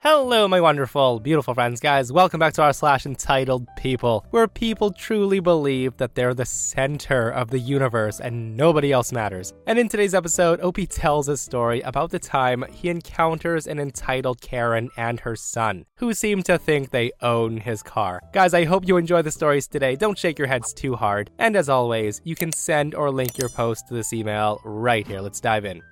Hello, my wonderful, beautiful friends, guys. Welcome back to r slash entitled people, where people truly believe that they're the center of the universe and nobody else matters. And in today's episode, Opie tells a story about the time he encounters an entitled Karen and her son, who seem to think they own his car. Guys, I hope you enjoy the stories today. Don't shake your heads too hard. And as always, you can send or link your post to this email right here. Let's dive in.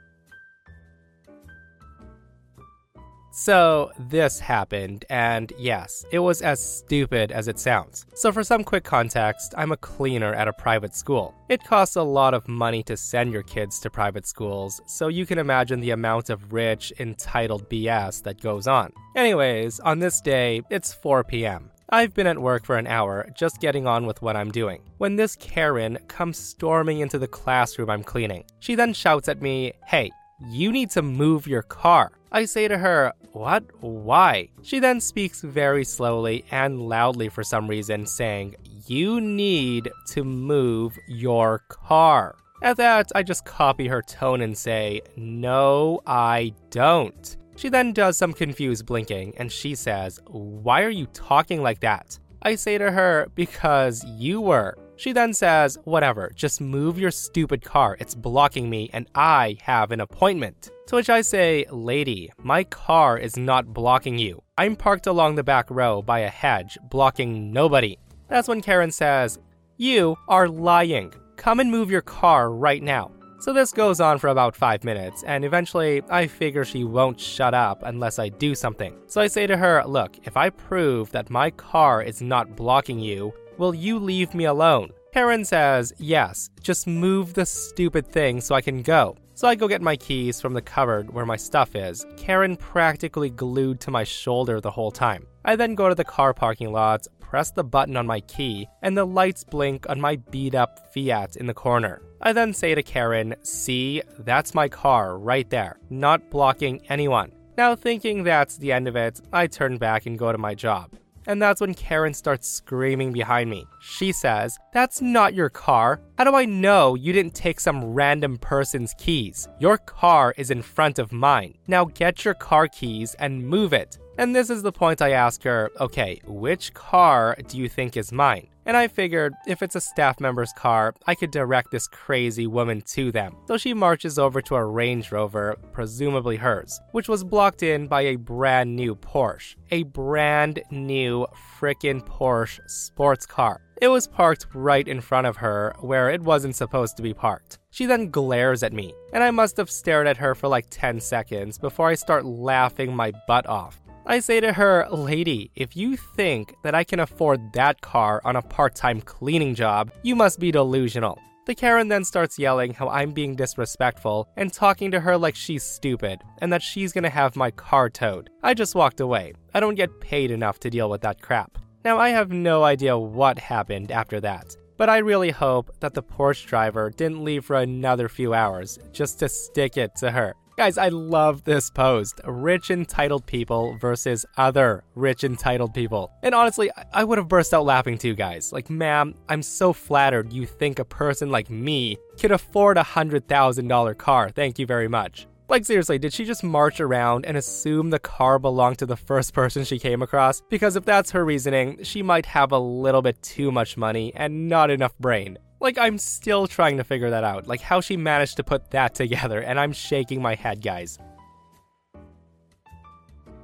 So, this happened, and yes, it was as stupid as it sounds. So, for some quick context, I'm a cleaner at a private school. It costs a lot of money to send your kids to private schools, so you can imagine the amount of rich, entitled BS that goes on. Anyways, on this day, it's 4 p.m. I've been at work for an hour, just getting on with what I'm doing, when this Karen comes storming into the classroom I'm cleaning. She then shouts at me, Hey, you need to move your car. I say to her, What? Why? She then speaks very slowly and loudly for some reason, saying, You need to move your car. At that, I just copy her tone and say, No, I don't. She then does some confused blinking and she says, Why are you talking like that? I say to her, Because you were. She then says, Whatever, just move your stupid car. It's blocking me and I have an appointment. To which I say, Lady, my car is not blocking you. I'm parked along the back row by a hedge, blocking nobody. That's when Karen says, You are lying. Come and move your car right now. So this goes on for about 5 minutes, and eventually I figure she won't shut up unless I do something. So I say to her, Look, if I prove that my car is not blocking you, will you leave me alone? Karen says, Yes, just move the stupid thing so I can go. So I go get my keys from the cupboard where my stuff is, Karen practically glued to my shoulder the whole time. I then go to the car parking lot, press the button on my key, and the lights blink on my beat up Fiat in the corner. I then say to Karen, See, that's my car right there, not blocking anyone. Now, thinking that's the end of it, I turn back and go to my job. And that's when Karen starts screaming behind me. She says, That's not your car. How do I know you didn't take some random person's keys? Your car is in front of mine. Now get your car keys and move it. And this is the point I ask her, okay, which car do you think is mine? And I figured if it's a staff member's car, I could direct this crazy woman to them. So she marches over to a Range Rover, presumably hers, which was blocked in by a brand new Porsche. A brand new frickin' Porsche sports car. It was parked right in front of her, where it wasn't supposed to be parked. She then glares at me, and I must have stared at her for like 10 seconds before I start laughing my butt off. I say to her, Lady, if you think that I can afford that car on a part time cleaning job, you must be delusional. The Karen then starts yelling how I'm being disrespectful and talking to her like she's stupid and that she's gonna have my car towed. I just walked away. I don't get paid enough to deal with that crap. Now, I have no idea what happened after that, but I really hope that the Porsche driver didn't leave for another few hours just to stick it to her. Guys, I love this post. Rich entitled people versus other rich entitled people. And honestly, I would have burst out laughing too, guys. Like, ma'am, I'm so flattered you think a person like me could afford a $100,000 car. Thank you very much. Like, seriously, did she just march around and assume the car belonged to the first person she came across? Because if that's her reasoning, she might have a little bit too much money and not enough brain. Like, I'm still trying to figure that out. Like, how she managed to put that together, and I'm shaking my head, guys.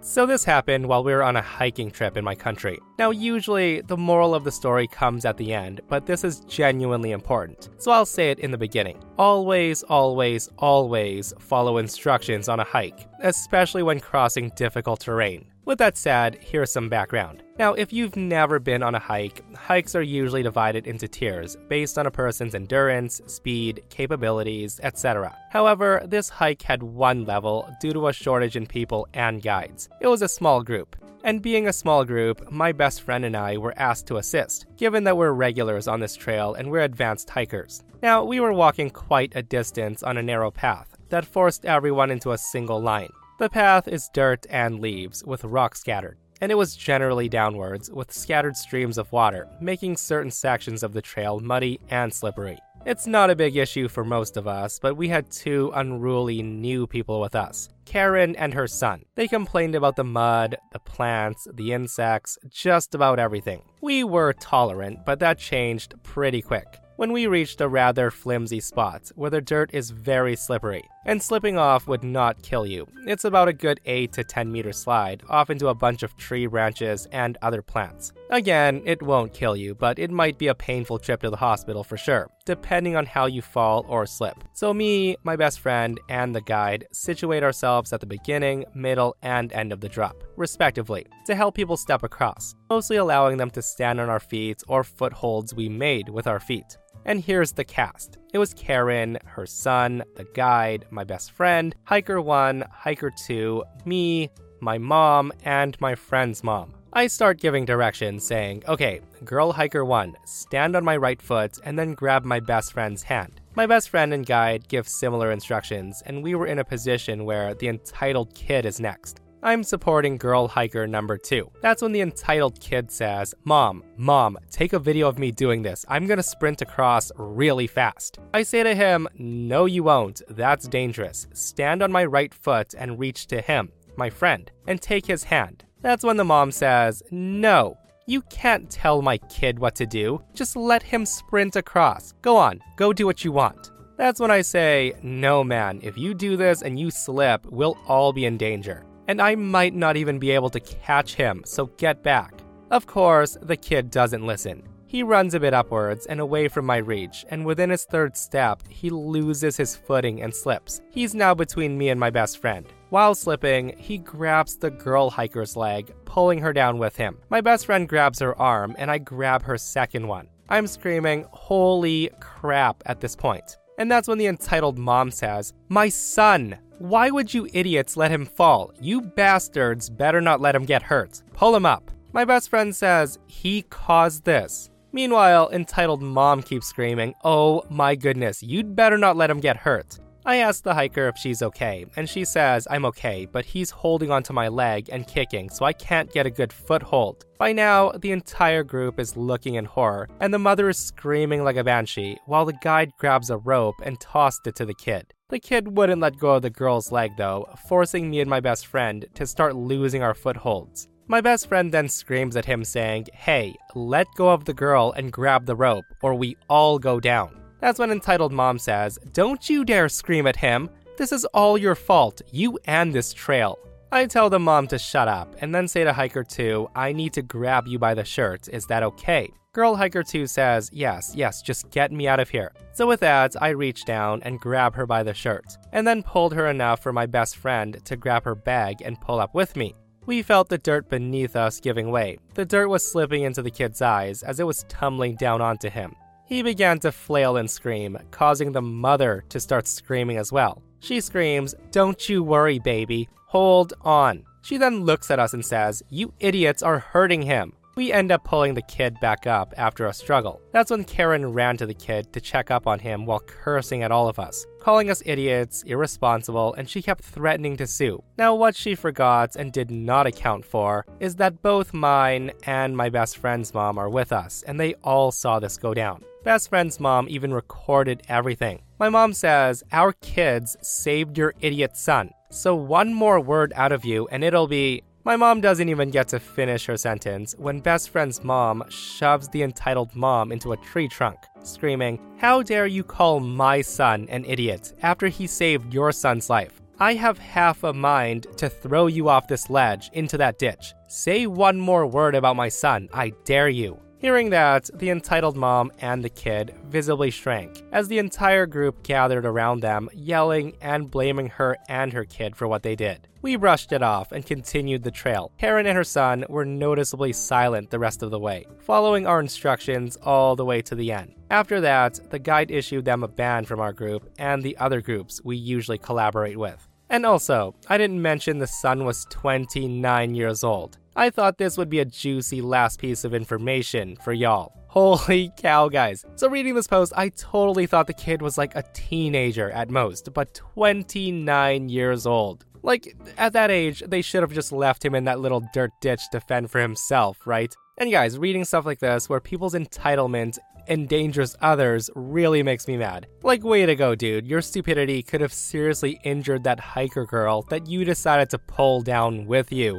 So, this happened while we were on a hiking trip in my country. Now, usually, the moral of the story comes at the end, but this is genuinely important, so I'll say it in the beginning. Always, always, always follow instructions on a hike, especially when crossing difficult terrain. With that said, here's some background. Now, if you've never been on a hike, hikes are usually divided into tiers based on a person's endurance, speed, capabilities, etc. However, this hike had one level due to a shortage in people and guides. It was a small group. And being a small group, my best friend and I were asked to assist, given that we're regulars on this trail and we're advanced hikers. Now, we were walking quite a distance on a narrow path that forced everyone into a single line. The path is dirt and leaves, with rock scattered, and it was generally downwards, with scattered streams of water, making certain sections of the trail muddy and slippery. It's not a big issue for most of us, but we had two unruly new people with us Karen and her son. They complained about the mud, the plants, the insects, just about everything. We were tolerant, but that changed pretty quick when we reached a rather flimsy spot where the dirt is very slippery, and slipping off would not kill you. It's about a good 8 to 10 meter slide off into a bunch of tree branches and other plants. Again, it won't kill you, but it might be a painful trip to the hospital for sure, depending on how you fall or slip. So, me, my best friend, and the guide situate ourselves at the beginning, middle, and end of the drop, respectively, to help people step across, mostly allowing them to stand on our feet or footholds we made with our feet. And here's the cast it was Karen, her son, the guide, my best friend, Hiker 1, Hiker 2, me, my mom, and my friend's mom. I start giving directions saying, okay, girl hiker 1, stand on my right foot and then grab my best friend's hand. My best friend and guide give similar instructions, and we were in a position where the entitled kid is next. I'm supporting girl hiker number two. That's when the entitled kid says, Mom, Mom, take a video of me doing this. I'm gonna sprint across really fast. I say to him, No, you won't. That's dangerous. Stand on my right foot and reach to him, my friend, and take his hand. That's when the mom says, No, you can't tell my kid what to do. Just let him sprint across. Go on, go do what you want. That's when I say, No, man, if you do this and you slip, we'll all be in danger and I might not even be able to catch him, so get back. Of course, the kid doesn't listen. He runs a bit upwards and away from my reach, and within his third step, he loses his footing and slips. He's now between me and my best friend. While slipping, he grabs the girl hiker's leg, pulling her down with him. My best friend grabs her arm, and I grab her second one. I'm screaming, Holy crap, at this point. And that's when the entitled mom says, My son! Why would you idiots let him fall? You bastards better not let him get hurt. Pull him up. My best friend says, He caused this. Meanwhile, entitled mom keeps screaming, Oh my goodness, you'd better not let him get hurt. I ask the hiker if she's okay, and she says I'm okay, but he's holding onto my leg and kicking, so I can't get a good foothold. By now, the entire group is looking in horror, and the mother is screaming like a banshee, while the guide grabs a rope and tossed it to the kid. The kid wouldn't let go of the girl's leg though, forcing me and my best friend to start losing our footholds. My best friend then screams at him, saying, Hey, let go of the girl and grab the rope, or we all go down. That's when entitled mom says, Don't you dare scream at him. This is all your fault, you and this trail. I tell the mom to shut up and then say to Hiker 2, I need to grab you by the shirt. Is that okay? Girl Hiker 2 says, Yes, yes, just get me out of here. So with that, I reach down and grab her by the shirt, and then pulled her enough for my best friend to grab her bag and pull up with me. We felt the dirt beneath us giving way. The dirt was slipping into the kid's eyes as it was tumbling down onto him. He began to flail and scream, causing the mother to start screaming as well. She screams, Don't you worry, baby. Hold on. She then looks at us and says, You idiots are hurting him. We end up pulling the kid back up after a struggle. That's when Karen ran to the kid to check up on him while cursing at all of us, calling us idiots, irresponsible, and she kept threatening to sue. Now, what she forgot and did not account for is that both mine and my best friend's mom are with us, and they all saw this go down. Best friend's mom even recorded everything. My mom says, Our kids saved your idiot son. So, one more word out of you, and it'll be, my mom doesn't even get to finish her sentence when best friend's mom shoves the entitled mom into a tree trunk, screaming, How dare you call my son an idiot after he saved your son's life? I have half a mind to throw you off this ledge into that ditch. Say one more word about my son, I dare you. Hearing that, the entitled mom and the kid visibly shrank as the entire group gathered around them, yelling and blaming her and her kid for what they did. We brushed it off and continued the trail. Karen and her son were noticeably silent the rest of the way, following our instructions all the way to the end. After that, the guide issued them a ban from our group and the other groups we usually collaborate with. And also, I didn't mention the son was 29 years old. I thought this would be a juicy last piece of information for y'all. Holy cow, guys. So, reading this post, I totally thought the kid was like a teenager at most, but 29 years old. Like, at that age, they should have just left him in that little dirt ditch to fend for himself, right? And guys, reading stuff like this, where people's entitlement endangers others, really makes me mad. Like, way to go, dude. Your stupidity could have seriously injured that hiker girl that you decided to pull down with you.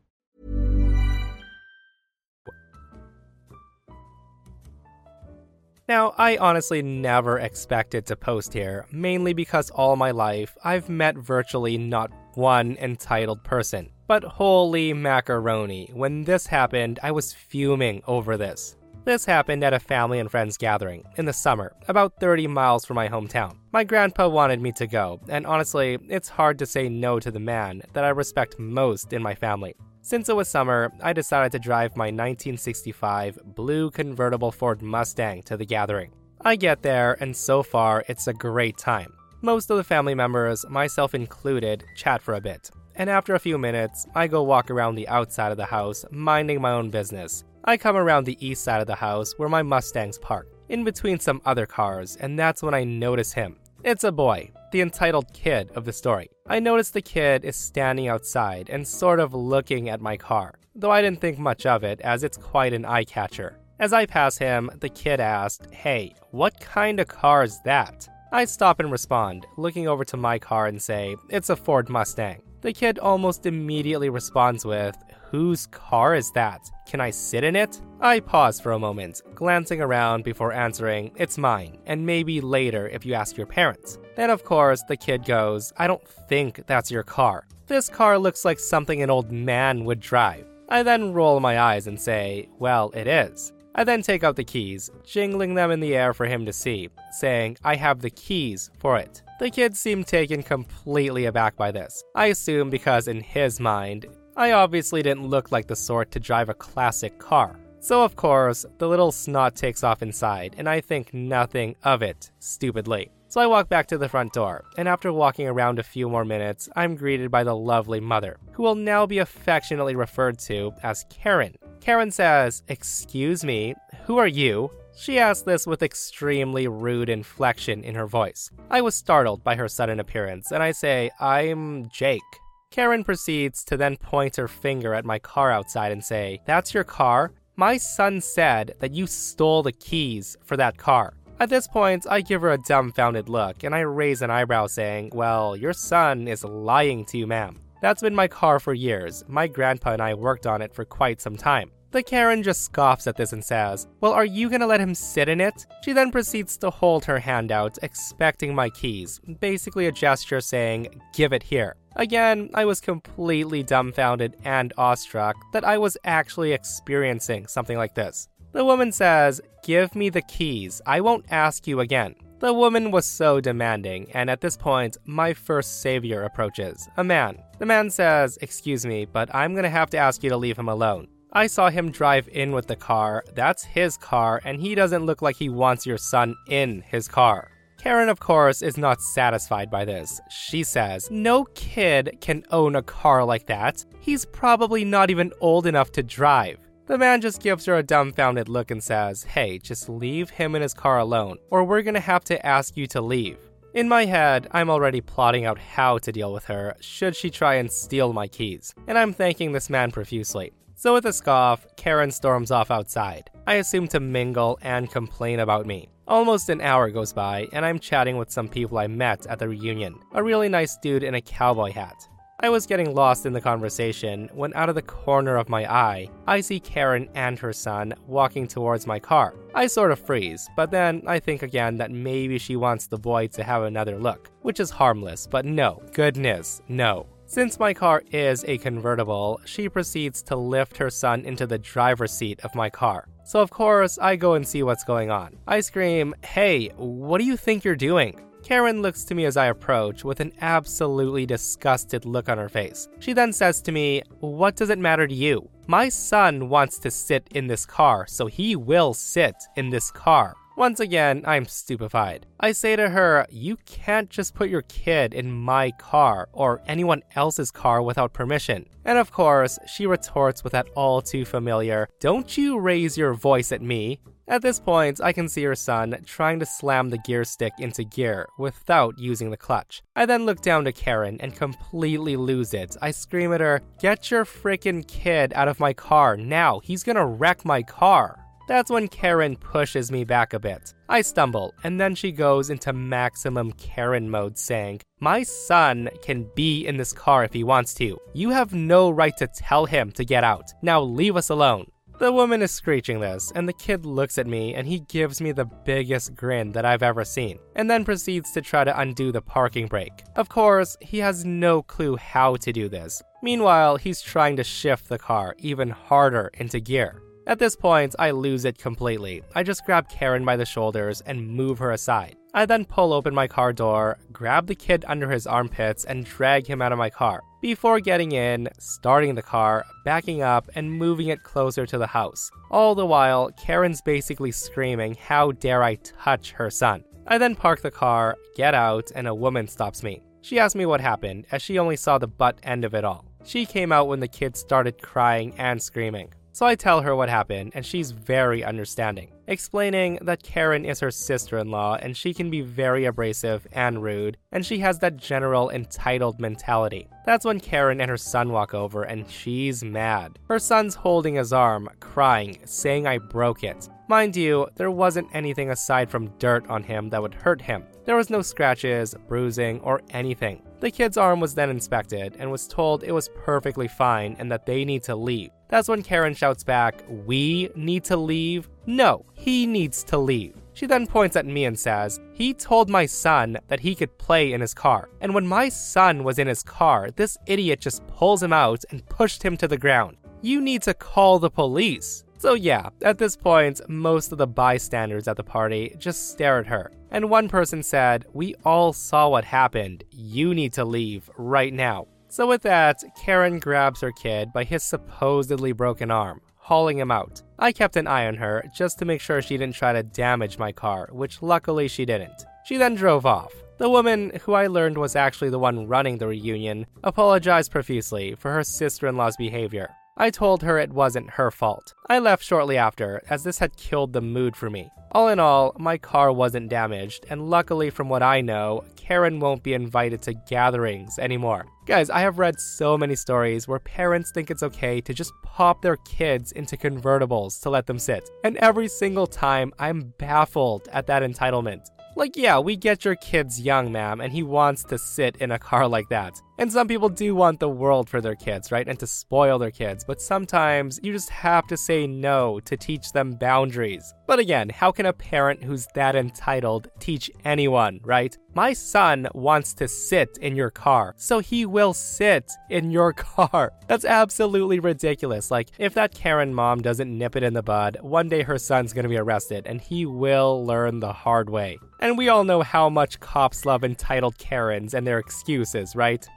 Now, I honestly never expected to post here, mainly because all my life I've met virtually not one entitled person. But holy macaroni, when this happened, I was fuming over this. This happened at a family and friends gathering in the summer, about 30 miles from my hometown. My grandpa wanted me to go, and honestly, it's hard to say no to the man that I respect most in my family. Since it was summer, I decided to drive my 1965 blue convertible Ford Mustang to the gathering. I get there, and so far, it's a great time. Most of the family members, myself included, chat for a bit. And after a few minutes, I go walk around the outside of the house, minding my own business. I come around the east side of the house where my Mustang's parked, in between some other cars, and that's when I notice him. It's a boy, the entitled kid of the story. I notice the kid is standing outside and sort of looking at my car, though I didn't think much of it as it's quite an eye catcher. As I pass him, the kid asked, Hey, what kind of car is that? I stop and respond, looking over to my car and say, It's a Ford Mustang. The kid almost immediately responds with, Whose car is that? Can I sit in it? I pause for a moment, glancing around before answering, It's mine, and maybe later if you ask your parents. Then, of course, the kid goes, I don't think that's your car. This car looks like something an old man would drive. I then roll my eyes and say, Well, it is. I then take out the keys, jingling them in the air for him to see, saying, I have the keys for it. The kid seemed taken completely aback by this. I assume because in his mind, I obviously didn't look like the sort to drive a classic car. So, of course, the little snot takes off inside, and I think nothing of it, stupidly. So I walk back to the front door, and after walking around a few more minutes, I'm greeted by the lovely mother, who will now be affectionately referred to as Karen. Karen says, Excuse me, who are you? She asked this with extremely rude inflection in her voice. I was startled by her sudden appearance, and I say, I'm Jake. Karen proceeds to then point her finger at my car outside and say, That's your car? My son said that you stole the keys for that car. At this point, I give her a dumbfounded look and I raise an eyebrow saying, Well, your son is lying to you, ma'am. That's been my car for years. My grandpa and I worked on it for quite some time. The Karen just scoffs at this and says, Well, are you gonna let him sit in it? She then proceeds to hold her hand out, expecting my keys, basically a gesture saying, Give it here. Again, I was completely dumbfounded and awestruck that I was actually experiencing something like this. The woman says, Give me the keys, I won't ask you again. The woman was so demanding, and at this point, my first savior approaches a man. The man says, Excuse me, but I'm gonna have to ask you to leave him alone. I saw him drive in with the car. That's his car, and he doesn't look like he wants your son in his car. Karen, of course, is not satisfied by this. She says, No kid can own a car like that. He's probably not even old enough to drive. The man just gives her a dumbfounded look and says, Hey, just leave him in his car alone, or we're gonna have to ask you to leave. In my head, I'm already plotting out how to deal with her should she try and steal my keys, and I'm thanking this man profusely. So, with a scoff, Karen storms off outside. I assume to mingle and complain about me. Almost an hour goes by, and I'm chatting with some people I met at the reunion. A really nice dude in a cowboy hat. I was getting lost in the conversation when, out of the corner of my eye, I see Karen and her son walking towards my car. I sort of freeze, but then I think again that maybe she wants the boy to have another look, which is harmless, but no, goodness, no. Since my car is a convertible, she proceeds to lift her son into the driver's seat of my car. So, of course, I go and see what's going on. I scream, Hey, what do you think you're doing? Karen looks to me as I approach with an absolutely disgusted look on her face. She then says to me, What does it matter to you? My son wants to sit in this car, so he will sit in this car. Once again, I'm stupefied. I say to her, You can't just put your kid in my car or anyone else's car without permission. And of course, she retorts with that all too familiar, Don't you raise your voice at me. At this point, I can see her son trying to slam the gear stick into gear without using the clutch. I then look down to Karen and completely lose it. I scream at her, Get your freaking kid out of my car now, he's gonna wreck my car. That's when Karen pushes me back a bit. I stumble, and then she goes into maximum Karen mode, saying, My son can be in this car if he wants to. You have no right to tell him to get out. Now leave us alone. The woman is screeching this, and the kid looks at me and he gives me the biggest grin that I've ever seen, and then proceeds to try to undo the parking brake. Of course, he has no clue how to do this. Meanwhile, he's trying to shift the car even harder into gear. At this point, I lose it completely. I just grab Karen by the shoulders and move her aside. I then pull open my car door, grab the kid under his armpits, and drag him out of my car. Before getting in, starting the car, backing up, and moving it closer to the house. All the while, Karen's basically screaming, How dare I touch her son? I then park the car, get out, and a woman stops me. She asks me what happened, as she only saw the butt end of it all. She came out when the kid started crying and screaming. So I tell her what happened, and she's very understanding, explaining that Karen is her sister in law and she can be very abrasive and rude, and she has that general entitled mentality. That's when Karen and her son walk over, and she's mad. Her son's holding his arm, crying, saying I broke it. Mind you, there wasn't anything aside from dirt on him that would hurt him. There was no scratches, bruising, or anything. The kid's arm was then inspected and was told it was perfectly fine and that they need to leave. That's when Karen shouts back, We need to leave? No, he needs to leave. She then points at me and says, He told my son that he could play in his car. And when my son was in his car, this idiot just pulls him out and pushed him to the ground. You need to call the police. So, yeah, at this point, most of the bystanders at the party just stare at her. And one person said, We all saw what happened. You need to leave right now. So, with that, Karen grabs her kid by his supposedly broken arm, hauling him out. I kept an eye on her just to make sure she didn't try to damage my car, which luckily she didn't. She then drove off. The woman, who I learned was actually the one running the reunion, apologized profusely for her sister in law's behavior. I told her it wasn't her fault. I left shortly after, as this had killed the mood for me. All in all, my car wasn't damaged, and luckily, from what I know, Karen won't be invited to gatherings anymore. Guys, I have read so many stories where parents think it's okay to just pop their kids into convertibles to let them sit, and every single time I'm baffled at that entitlement. Like, yeah, we get your kid's young, ma'am, and he wants to sit in a car like that. And some people do want the world for their kids, right? And to spoil their kids, but sometimes you just have to say no to teach them boundaries. But again, how can a parent who's that entitled teach anyone, right? My son wants to sit in your car, so he will sit in your car. That's absolutely ridiculous. Like, if that Karen mom doesn't nip it in the bud, one day her son's gonna be arrested, and he will learn the hard way. And we all know how much cops love entitled Karens and their excuses, right?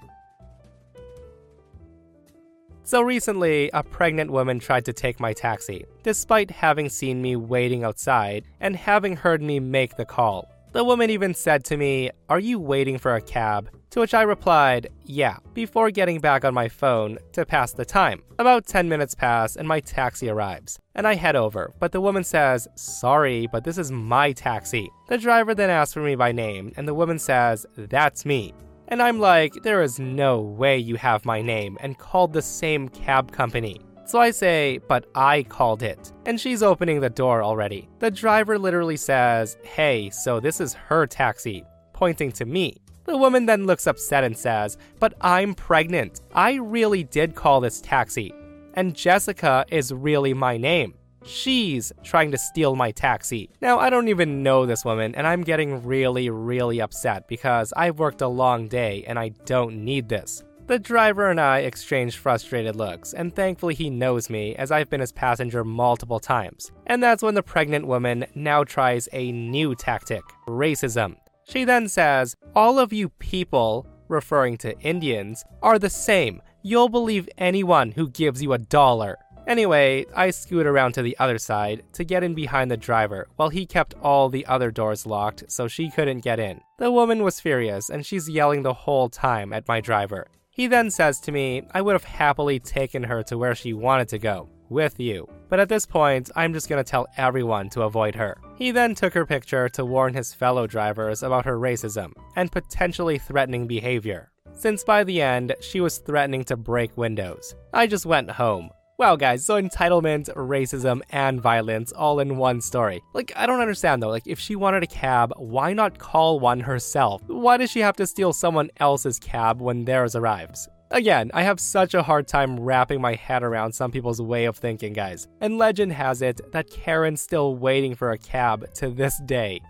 So recently, a pregnant woman tried to take my taxi, despite having seen me waiting outside and having heard me make the call. The woman even said to me, Are you waiting for a cab? To which I replied, Yeah, before getting back on my phone to pass the time. About 10 minutes pass and my taxi arrives, and I head over, but the woman says, Sorry, but this is my taxi. The driver then asks for me by name, and the woman says, That's me. And I'm like, there is no way you have my name and called the same cab company. So I say, but I called it. And she's opening the door already. The driver literally says, hey, so this is her taxi, pointing to me. The woman then looks upset and says, but I'm pregnant. I really did call this taxi. And Jessica is really my name. She's trying to steal my taxi. Now, I don't even know this woman, and I'm getting really, really upset because I've worked a long day and I don't need this. The driver and I exchanged frustrated looks, and thankfully he knows me as I've been his passenger multiple times. And that's when the pregnant woman now tries a new tactic racism. She then says, All of you people, referring to Indians, are the same. You'll believe anyone who gives you a dollar. Anyway, I scoot around to the other side to get in behind the driver while he kept all the other doors locked so she couldn't get in. The woman was furious and she's yelling the whole time at my driver. He then says to me, I would have happily taken her to where she wanted to go, with you. But at this point, I'm just gonna tell everyone to avoid her. He then took her picture to warn his fellow drivers about her racism and potentially threatening behavior. Since by the end, she was threatening to break windows. I just went home. Wow, guys, so entitlement, racism, and violence all in one story. Like, I don't understand though. Like, if she wanted a cab, why not call one herself? Why does she have to steal someone else's cab when theirs arrives? Again, I have such a hard time wrapping my head around some people's way of thinking, guys. And legend has it that Karen's still waiting for a cab to this day.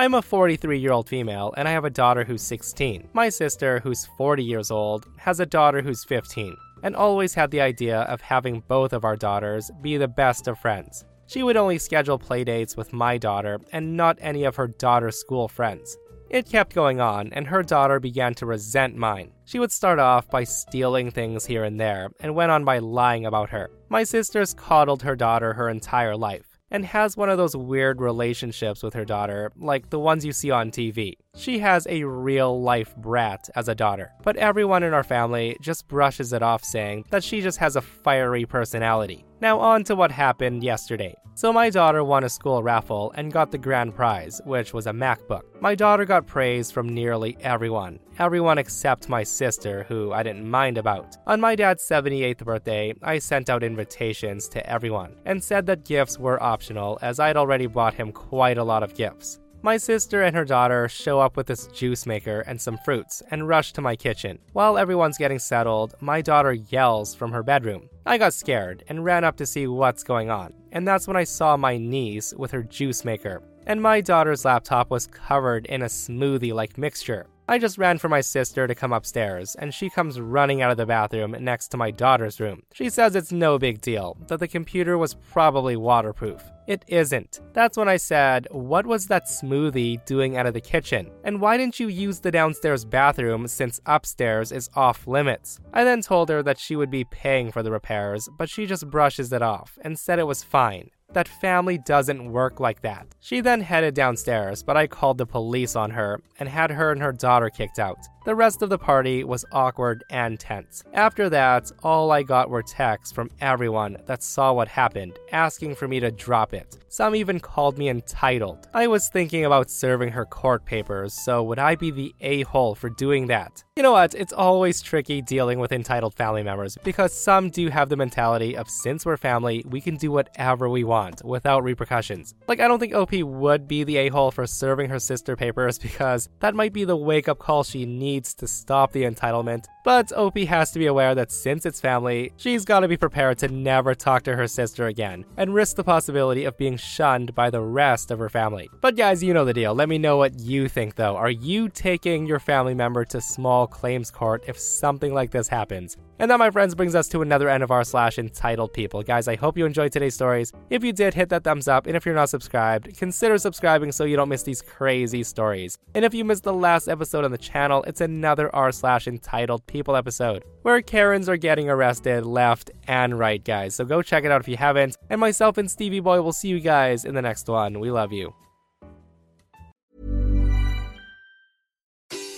I'm a 43 year old female and I have a daughter who's 16. My sister, who's 40 years old, has a daughter who's 15, and always had the idea of having both of our daughters be the best of friends. She would only schedule playdates with my daughter and not any of her daughter's school friends. It kept going on, and her daughter began to resent mine. She would start off by stealing things here and there, and went on by lying about her. My sisters coddled her daughter her entire life and has one of those weird relationships with her daughter, like the ones you see on TV. She has a real life brat as a daughter, but everyone in our family just brushes it off, saying that she just has a fiery personality. Now, on to what happened yesterday. So, my daughter won a school raffle and got the grand prize, which was a MacBook. My daughter got praise from nearly everyone, everyone except my sister, who I didn't mind about. On my dad's 78th birthday, I sent out invitations to everyone and said that gifts were optional as I'd already bought him quite a lot of gifts. My sister and her daughter show up with this juice maker and some fruits and rush to my kitchen. While everyone's getting settled, my daughter yells from her bedroom. I got scared and ran up to see what's going on, and that's when I saw my niece with her juice maker. And my daughter's laptop was covered in a smoothie like mixture. I just ran for my sister to come upstairs, and she comes running out of the bathroom next to my daughter's room. She says it's no big deal, that the computer was probably waterproof. It isn't. That's when I said, What was that smoothie doing out of the kitchen? And why didn't you use the downstairs bathroom since upstairs is off limits? I then told her that she would be paying for the repairs, but she just brushes it off and said it was fine that family doesn't work like that. She then headed downstairs, but I called the police on her and had her and her daughter kicked out. The rest of the party was awkward and tense. After that, all I got were texts from everyone that saw what happened, asking for me to drop it. Some even called me entitled. I was thinking about serving her court papers, so would I be the a hole for doing that? You know what? It's always tricky dealing with entitled family members because some do have the mentality of since we're family, we can do whatever we want without repercussions. Like, I don't think OP would be the a hole for serving her sister papers because that might be the wake up call she needs to stop the entitlement. But Opie has to be aware that since it's family, she's gotta be prepared to never talk to her sister again and risk the possibility of being shunned by the rest of her family. But guys, you know the deal. Let me know what you think though. Are you taking your family member to small claims court if something like this happens? And that, my friends, brings us to another end of r slash entitled people. Guys, I hope you enjoyed today's stories. If you did, hit that thumbs up. And if you're not subscribed, consider subscribing so you don't miss these crazy stories. And if you missed the last episode on the channel, it's another r slash entitled people episode where Karens are getting arrested left and right, guys. So go check it out if you haven't. And myself and Stevie Boy will see you guys in the next one. We love you.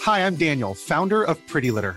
Hi, I'm Daniel, founder of Pretty Litter.